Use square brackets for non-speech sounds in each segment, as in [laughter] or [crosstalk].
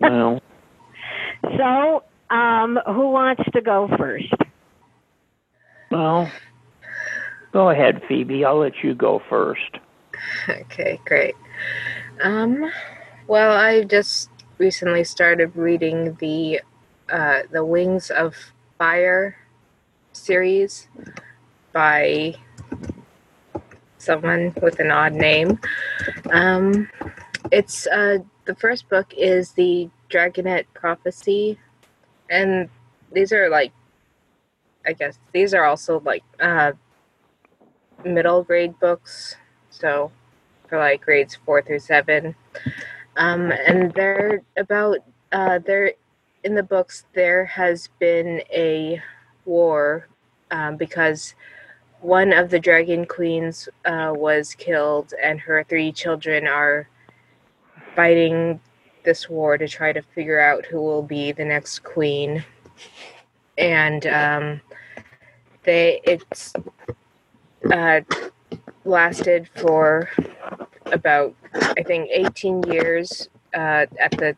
well, So, um, who wants to go first? well, go ahead, Phoebe. I'll let you go first. Okay, great. Um, well, I just recently started reading the uh, the Wings of Fire series by someone with an odd name. Um, it's uh, the first book is the Dragonet Prophecy, and these are like, I guess these are also like uh, middle grade books, so for like grades four through seven. Um, and they're about uh, they're in the books. There has been a war um, because one of the dragon queens uh, was killed, and her three children are fighting this war to try to figure out who will be the next queen. And um, they it's uh, lasted for about I think 18 years uh, at the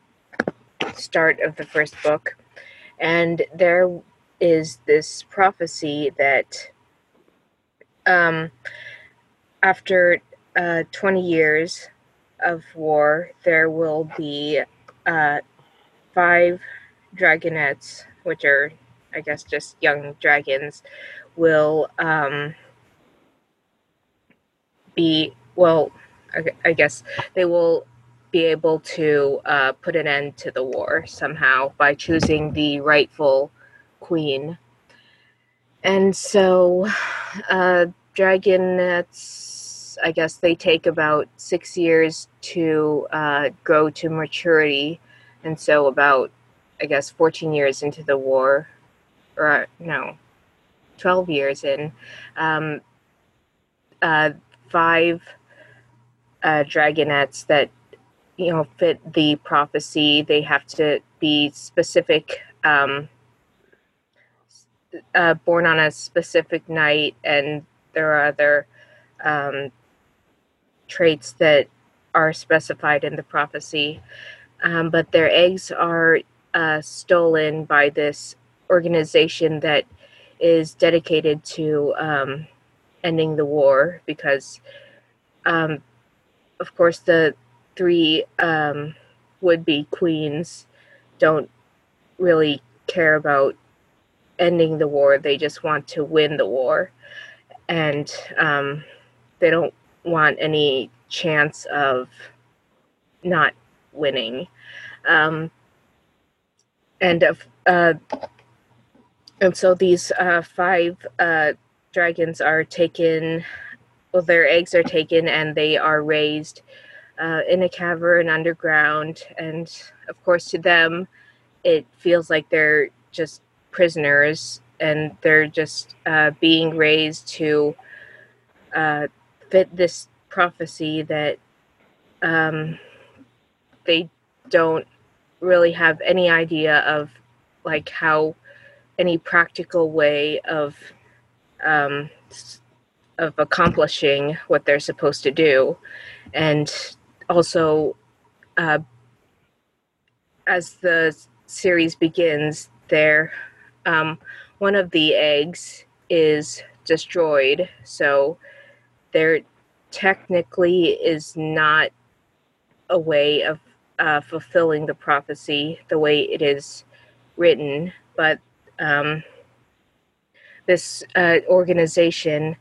start of the first book, and there is this prophecy that um, after uh, 20 years of war, there will be uh, five dragonets, which are, I guess, just young dragons, will um, be, well, I, guess they will be able to uh, put an end to the war somehow by choosing the rightful queen. And so, uh, dragonets, I guess they take about six years to uh, grow to maturity. And so, about, I guess, 14 years into the war, or no, 12 years in, um, uh, five uh, dragonets that you know fit the prophecy. They have to be specific, um, uh, born on a specific night, and there are other um, traits that are specified in the prophecy. Um, but their eggs are uh, stolen by this organization that is dedicated to um, ending the war because um, of course, the three um, would be queens don't really care about ending the war. They just want to win the war. And um, they don't want any chance of not winning. Um, and uh, and so these uh, five uh, dragons are taken well, their eggs are taken and they are raised uh, in a cavern underground. And of course, to them, it feels like they're just prisoners and they're just uh, being raised to uh, fit this prophecy that um, they don't really have any idea of like how any practical way of um, of accomplishing what they're supposed to do. And also uh, as the series begins there um, one of the eggs is destroyed. So there technically is not a way of uh, fulfilling the prophecy the way it is written but um, this uh, organization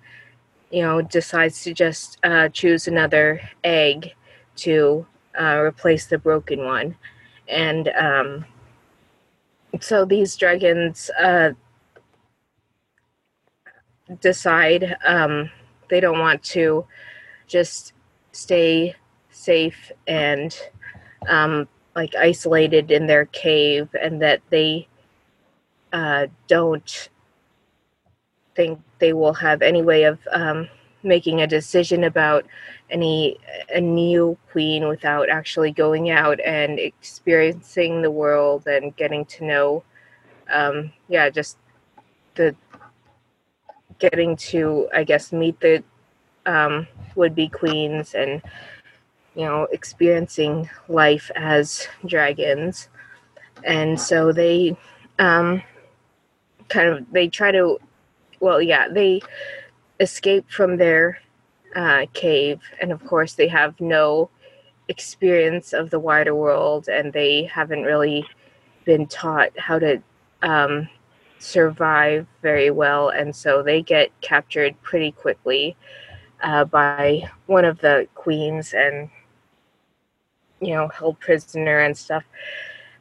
you know, decides to just uh, choose another egg to uh, replace the broken one. And um, so these dragons uh, decide um, they don't want to just stay safe and um, like isolated in their cave, and that they uh, don't think they will have any way of um, making a decision about any a new queen without actually going out and experiencing the world and getting to know um, yeah just the getting to i guess meet the um, would-be queens and you know, experiencing life as dragons. And so they um, kind of they try to well, yeah, they escape from their uh, cave, and of course, they have no experience of the wider world, and they haven't really been taught how to um, survive very well, and so they get captured pretty quickly uh, by one of the queens and you know held prisoner and stuff.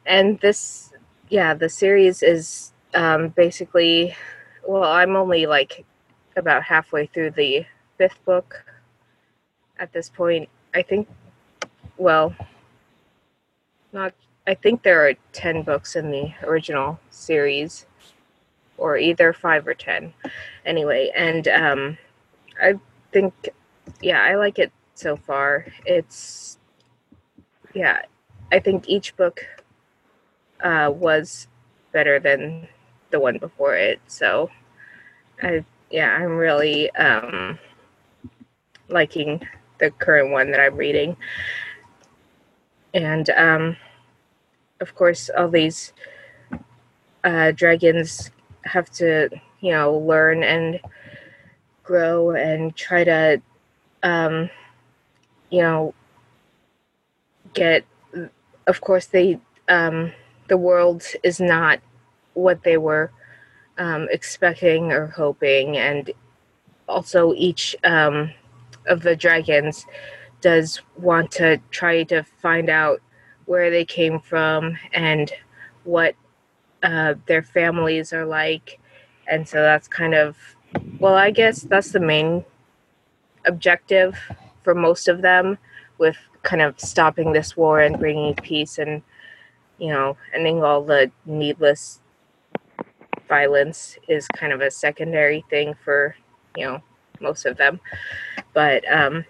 And this, yeah, the series is um, basically well, I'm only like about halfway through the fifth book at this point. I think, well, not, I think there are 10 books in the original series, or either five or 10. Anyway, and um, I think, yeah, I like it so far. It's, yeah, I think each book uh, was better than the one before it. So, I yeah, I'm really um, liking the current one that I'm reading, and um, of course, all these uh, dragons have to you know learn and grow and try to um, you know get of course they um, the world is not what they were um, expecting or hoping, and also each um, of the dragons does want to try to find out where they came from and what uh, their families are like, and so that's kind of well, I guess that's the main objective for most of them, with kind of stopping this war and bringing peace and you know ending all the needless violence is kind of a secondary thing for you know most of them. But um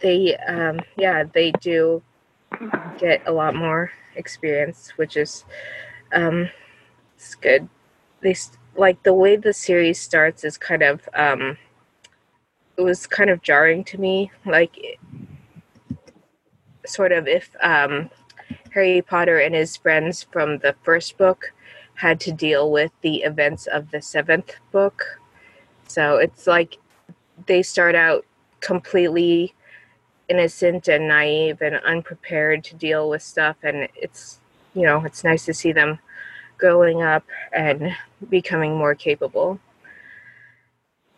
they um yeah they do get a lot more experience which is um it's good they like the way the series starts is kind of um it was kind of jarring to me like sort of if um harry potter and his friends from the first book had to deal with the events of the seventh book. So it's like they start out completely innocent and naive and unprepared to deal with stuff and it's you know it's nice to see them growing up and becoming more capable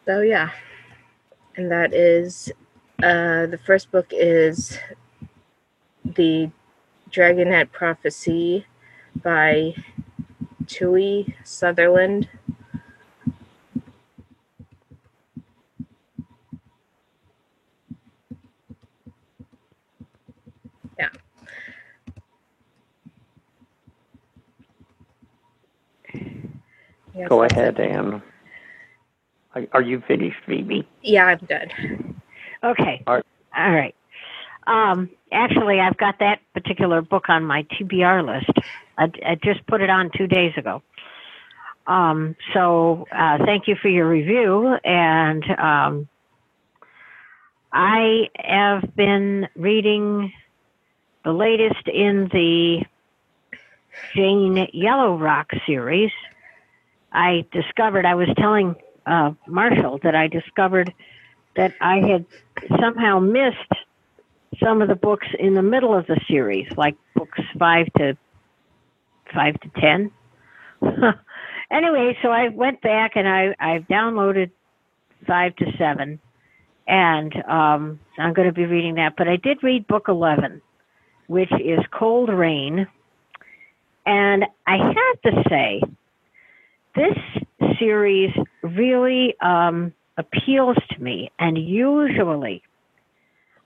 so yeah and that is uh the first book is the dragonet prophecy by Tui Sutherland. Yeah. Yes, Go ahead, Anne. Are you finished, Phoebe? Yeah, I'm done. Okay. All right. All right. Um, actually, I've got that particular book on my TBR list. I, I just put it on two days ago. Um, so uh, thank you for your review. And um, I have been reading the latest in the Jane Yellowrock series. I discovered, I was telling uh, Marshall that I discovered that I had somehow missed some of the books in the middle of the series, like books five to five to ten. [laughs] anyway, so I went back and I I've downloaded five to seven, and um, I'm going to be reading that. But I did read book eleven, which is Cold Reign, and I have to say, this series really um, appeals to me, and usually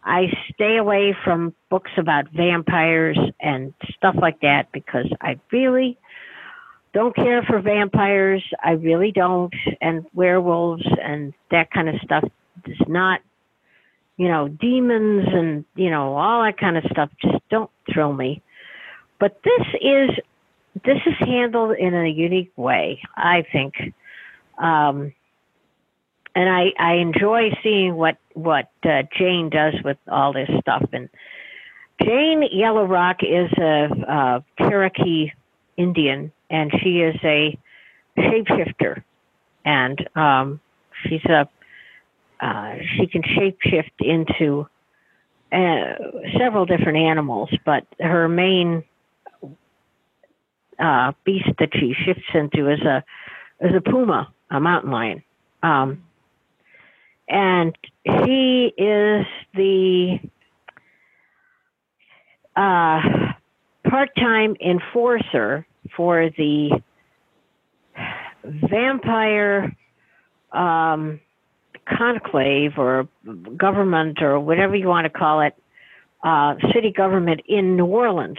I stay away from books about vampires and stuff like that because I really don't care for vampires. I really don't. And werewolves and that kind of stuff does not, you know, demons and, you know, all that kind of stuff just don't thrill me. But this is, this is handled in a unique way, I think. Um, and I I enjoy seeing what what uh, Jane does with all this stuff. And Jane Yellowrock is a, a Cherokee Indian, and she is a shapeshifter, and um, she's a uh, she can shapeshift into uh, several different animals, but her main uh, beast that she shifts into is a is a puma, a mountain lion. Um, and she is the uh, part-time enforcer for the vampire um, conclave or government or whatever you want to call it, uh, city government in New Orleans.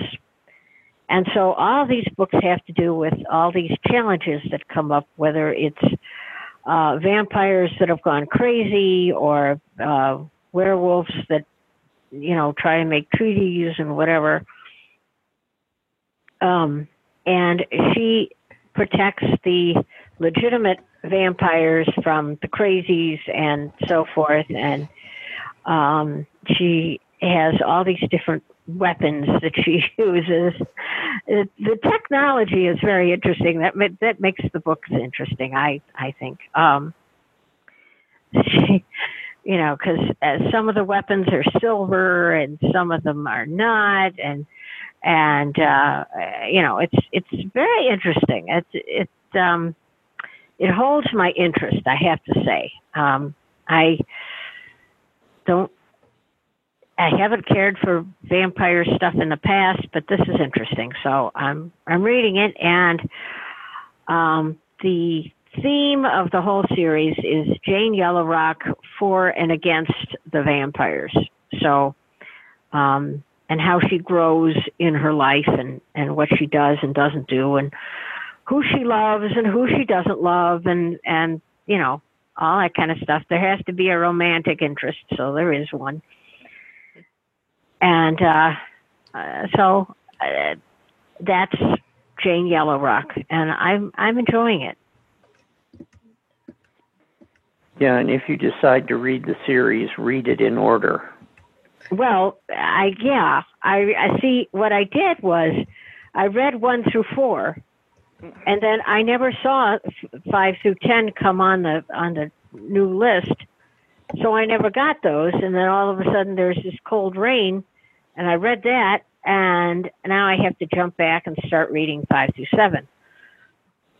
And so all these books have to do with all these challenges that come up, whether it's uh, vampires that have gone crazy or uh, werewolves that, you know, try and make treaties and whatever. Um, and she protects the legitimate vampires from the crazies and so forth. And um, she has all these different weapons that she [laughs] uses. The technology is very interesting. That that makes the books interesting. I I think. Um, [laughs] she, you know, because uh, some of the weapons are silver and some of them are not, and and uh, you know, it's it's very interesting. It's it um, it holds my interest. I have to say. Um, I don't I haven't cared for vampire stuff in the past, but this is interesting. So I'm I'm reading it, and um, the theme of the whole series is Jane Yellowrock for and against the vampires. So, um, and how she grows in her life, and and what she does and doesn't do, and who she loves and who she doesn't love, and and you know all that kind of stuff. There has to be a romantic interest, so there is one and uh, uh, so uh, that's Jane Yellowrock, and I'm I'm enjoying it. Yeah, and if you decide to read the series, read it in order. Well, I yeah, I, I see. What I did was, I read one through four, and then I never saw five through ten come on the on the new list, so I never got those. And then all of a sudden, there's this cold reign, and I read that, and now I have to jump back and start reading five through seven.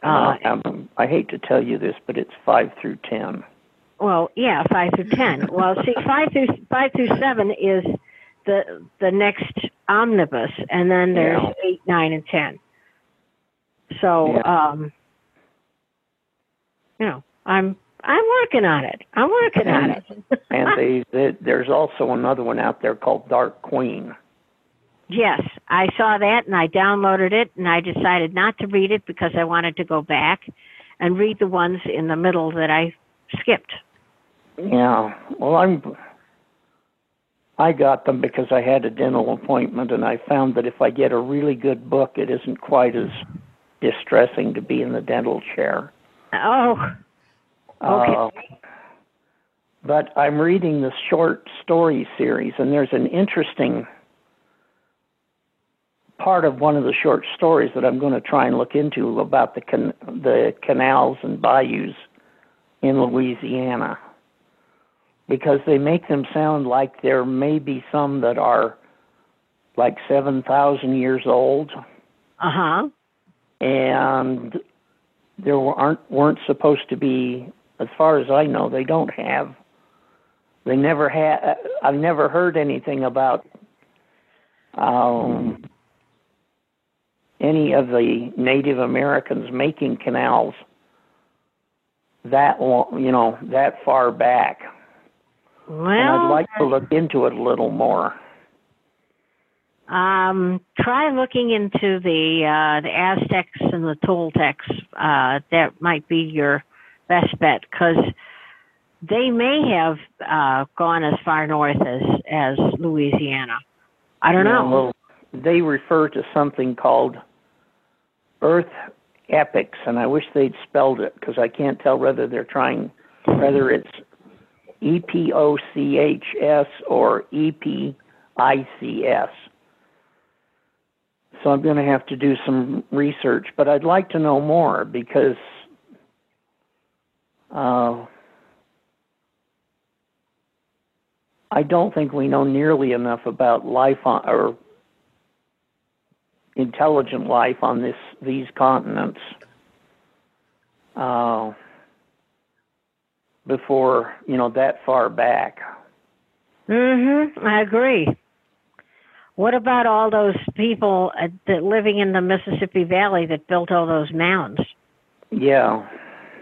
Uh, um, I hate to tell you this, but it's five through ten. Well, yeah, five through ten. [laughs] well, see, five through five through seven is the the next omnibus, and then there's yeah. eight, nine, and ten. So, yeah. um, you know, I'm I'm working on it. I'm working and, on it. [laughs] and they, they, there's also another one out there called Dark Queen. Yes, I saw that and I downloaded it and I decided not to read it because I wanted to go back and read the ones in the middle that I skipped. Yeah. Well, I'm I got them because I had a dental appointment and I found that if I get a really good book it isn't quite as distressing to be in the dental chair. Oh. Okay. Uh, but I'm reading the short story series, and there's an interesting part of one of the short stories that I'm going to try and look into about the can- the canals and bayous in Louisiana because they make them sound like there may be some that are like 7,000 years old. Uh-huh. And there aren't weren't supposed to be as far as I know, they don't have. They never had. I've never heard anything about um, any of the Native Americans making canals that long, you know, that far back. Well, and I'd like to look into it a little more. Um, try looking into the uh, the Aztecs and the Toltecs. Uh, that might be your best bet because they may have uh, gone as far north as as Louisiana. I don't know. Well, they refer to something called Earth Epics, and I wish they'd spelled it because I can't tell whether they're trying whether it's E P O C H S or E P I C S. So I'm going to have to do some research, but I'd like to know more because uh, I don't think we know nearly enough about life on, or intelligent life on this these continents uh, before you know that far back. Mhm. I agree. What about all those people uh, that living in the Mississippi Valley that built all those mounds? Yeah,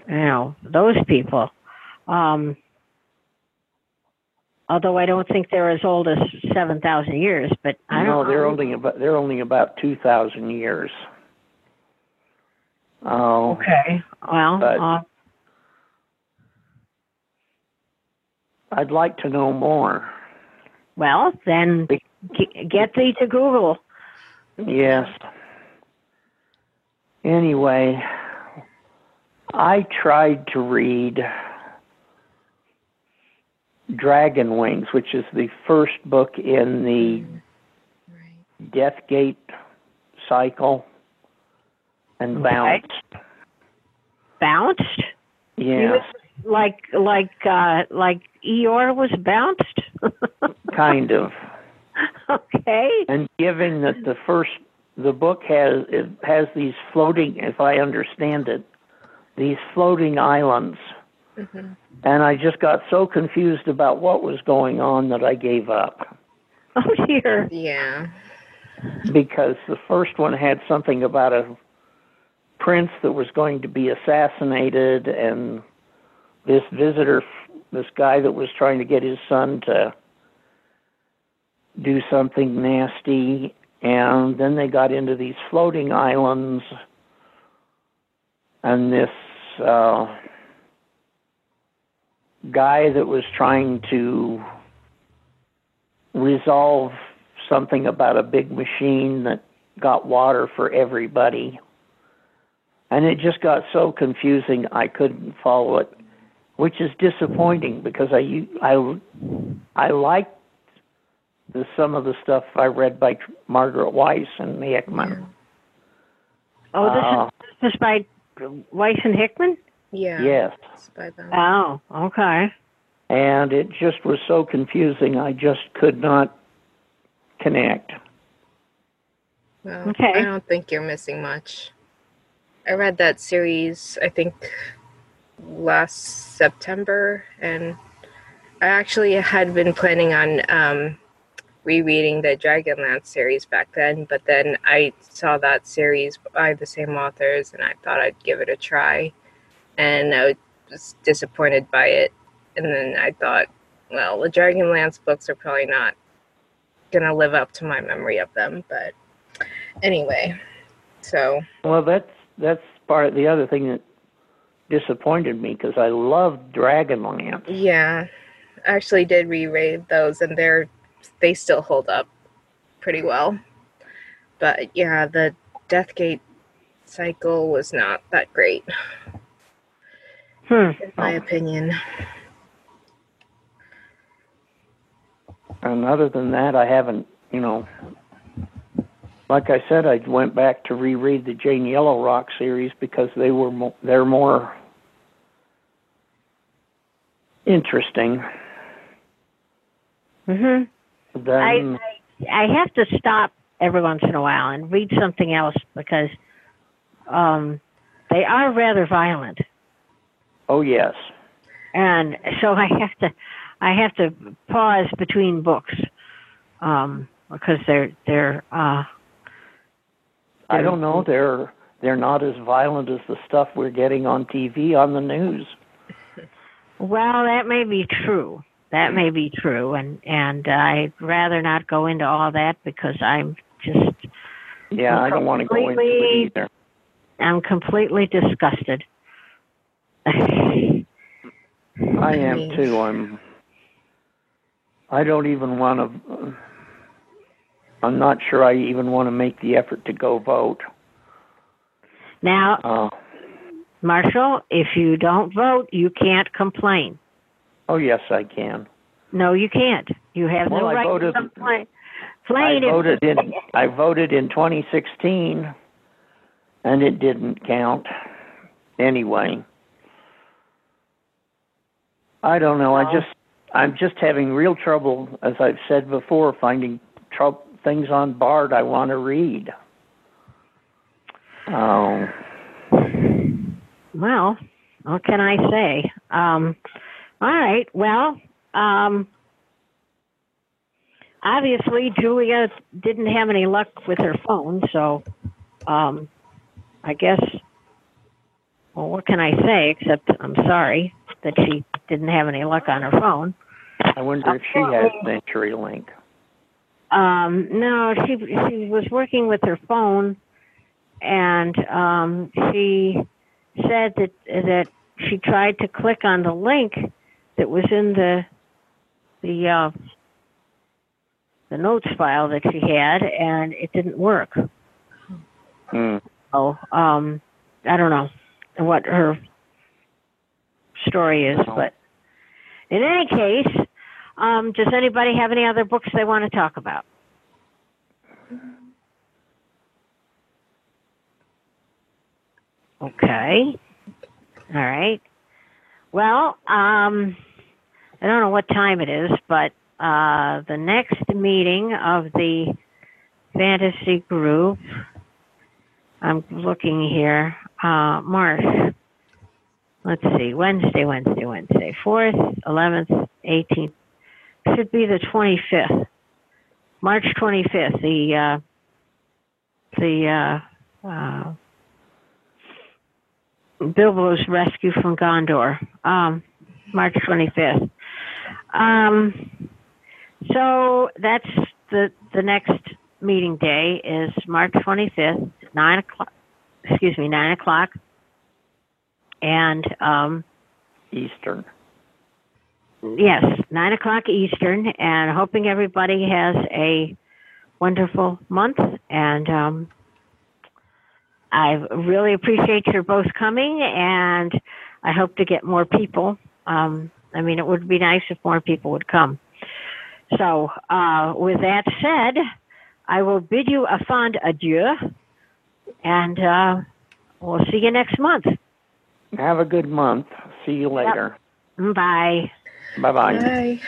You know, those people. Um, although I don't think they're as old as seven thousand years, but I no, don't. they're only about they're only about two thousand years. Oh, Okay. Well, But- uh, I'd like to know more. well, then get thee to Google. Yes. Anyway, I tried to read Dragon Wings, which is the first book in the Right. Deathgate cycle, and bounced. Bounced, Yes, like like uh, like Eeyore was bounced. [laughs] kind of. okay. And given that the first the book has it has these floating, if I understand it, these floating islands, Mhm. and I just got so confused about what was going on that I gave up [laughs] Oh dear. Yeah. because the first one had something about a prince that was going to be assassinated, and this visitor, this guy that was trying to get his son to do something nasty, and then they got into these floating islands, and this uh, guy that was trying to resolve something about a big machine that got water for everybody. And it just got so confusing I couldn't follow it, which is disappointing because I I I liked the some of the stuff I read by Margaret Weis and the Hickman. Oh, this Uh, is this is by Weis and Hickman. Yeah. yes. It's by them. Oh, okay. And it just was so confusing I just could not connect. Well, Okay. I don't think you're missing much. I read that series, I think, last September, and I actually had been planning on um, rereading the Dragonlance series back then, but then I saw that series by the same authors, and I thought I'd give it a try, and I was disappointed by it. And then I thought, well, the Dragonlance books are probably not gonna live up to my memory of them, but anyway, so Well, that's that's part of the other thing that disappointed me because I loved Dragonlance. yeah, I actually did reread those, and they're they still hold up pretty well. But yeah, the Deathgate cycle was not that great, Hmm. in my Oh. opinion. And other than that, I haven't, you know, like I said, I went back to reread the Jane Yellowrock series because they were mo- they're more interesting Mhm. Than I have to stop every once in a while and read something else because um, they are rather violent, oh yes, and so I have to I have to pause between books um, because they're they're uh, I don't know. They're they're not as violent as the stuff we're getting on TV on the news. [laughs] well that may be true that may be true and and I'd rather not go into all that because I'm just Yeah, I don't want to go into it either. I'm completely disgusted. [laughs] I am too. I'm. I don't even want to. I'm not sure I even want to make the effort to go vote. now Uh, Marshall, if you don't vote, you can't complain. Oh, yes, I can. No, you can't. You have Well, no I right voted- to complain. I voted in, I voted in 2016, and it didn't count anyway. I don't know, I just I'm just having real trouble, as I've said before, finding trou things on BARD I want to read. Oh, Well, what can I say? Um, all right. Well, um, obviously Julia didn't have any luck with her phone, so um, I guess. Well, what can I say except I'm sorry that she didn't have any luck on her phone. I wonder if she has CenturyLink. Um, no, she she was working with her phone, and um, she said that that she tried to click on the link that was in the the uh, the notes file that she had, and it didn't work. Hmm. So um, I don't know what her story is, but in any case, um, does anybody have any other books they want to talk about? Okay. All right. Well, um, I don't know what time it is, but uh, the next meeting of the fantasy group, I'm looking here, uh, March. Let's see, Wednesday, Wednesday, Wednesday, 4th, 11th, 18th, should be the 25th. March 25th, the, uh, the, uh, uh, Bilbo's rescue from Gondor, um, March 25th. Um, so that's the, the next meeting day is March 25th, 9 o'clock, excuse me, 9 o'clock. And, um, Eastern. Yes, nine o'clock Eastern, and hoping everybody has a wonderful month. And um, I really appreciate your both coming, and I hope to get more people. Um, I mean, it would be nice if more people would come. So, uh, with that said, I will bid you a fond adieu, and uh, we'll see you next month. Have a good month. See you later. Bye. Bye bye. Bye.